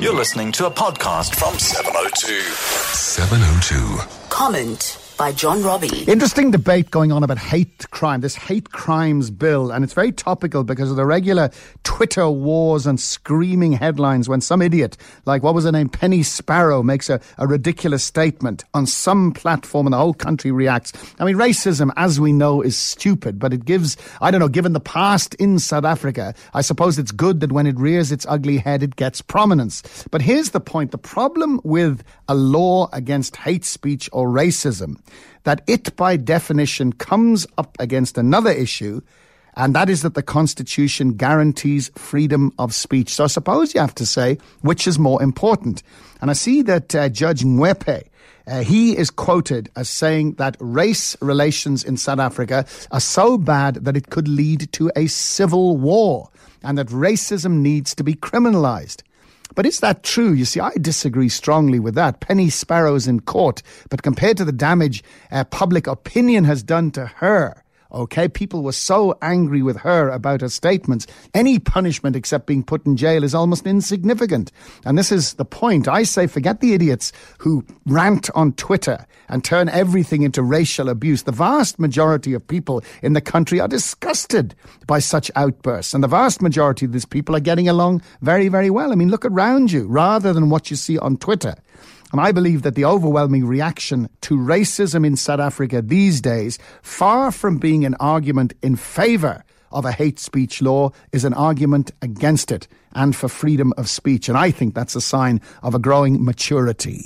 You're listening to a podcast from 702. 702. Comment by John Robbie. Interesting debate going on about hate crime, this hate crimes bill, and it's very topical because of the regular Twitter wars and screaming headlines when some idiot, like what was her name, Penny Sparrow, makes a, a ridiculous statement on some platform and the whole country reacts. I mean, racism, as we know, is stupid, but it gives, I don't know, given the past in South Africa, I suppose it's good that when it rears its ugly head, it gets prominence. But here's the point the problem with a law against hate speech or racism that it by definition comes up against another issue, and that is that the Constitution guarantees freedom of speech. So I suppose you have to say which is more important. And I see that uh, Judge Mwepe, uh, he is quoted as saying that race relations in South Africa are so bad that it could lead to a civil war and that racism needs to be criminalized. But is that true? You see, I disagree strongly with that. Penny Sparrow's in court, but compared to the damage uh, public opinion has done to her, Okay, people were so angry with her about her statements. Any punishment except being put in jail is almost insignificant. And this is the point. I say forget the idiots who rant on Twitter and turn everything into racial abuse. The vast majority of people in the country are disgusted by such outbursts. And the vast majority of these people are getting along very, very well. I mean, look around you rather than what you see on Twitter. And I believe that the overwhelming reaction to racism in South Africa these days, far from being an argument in favour of a hate speech law, is an argument against it and for freedom of speech. And I think that's a sign of a growing maturity.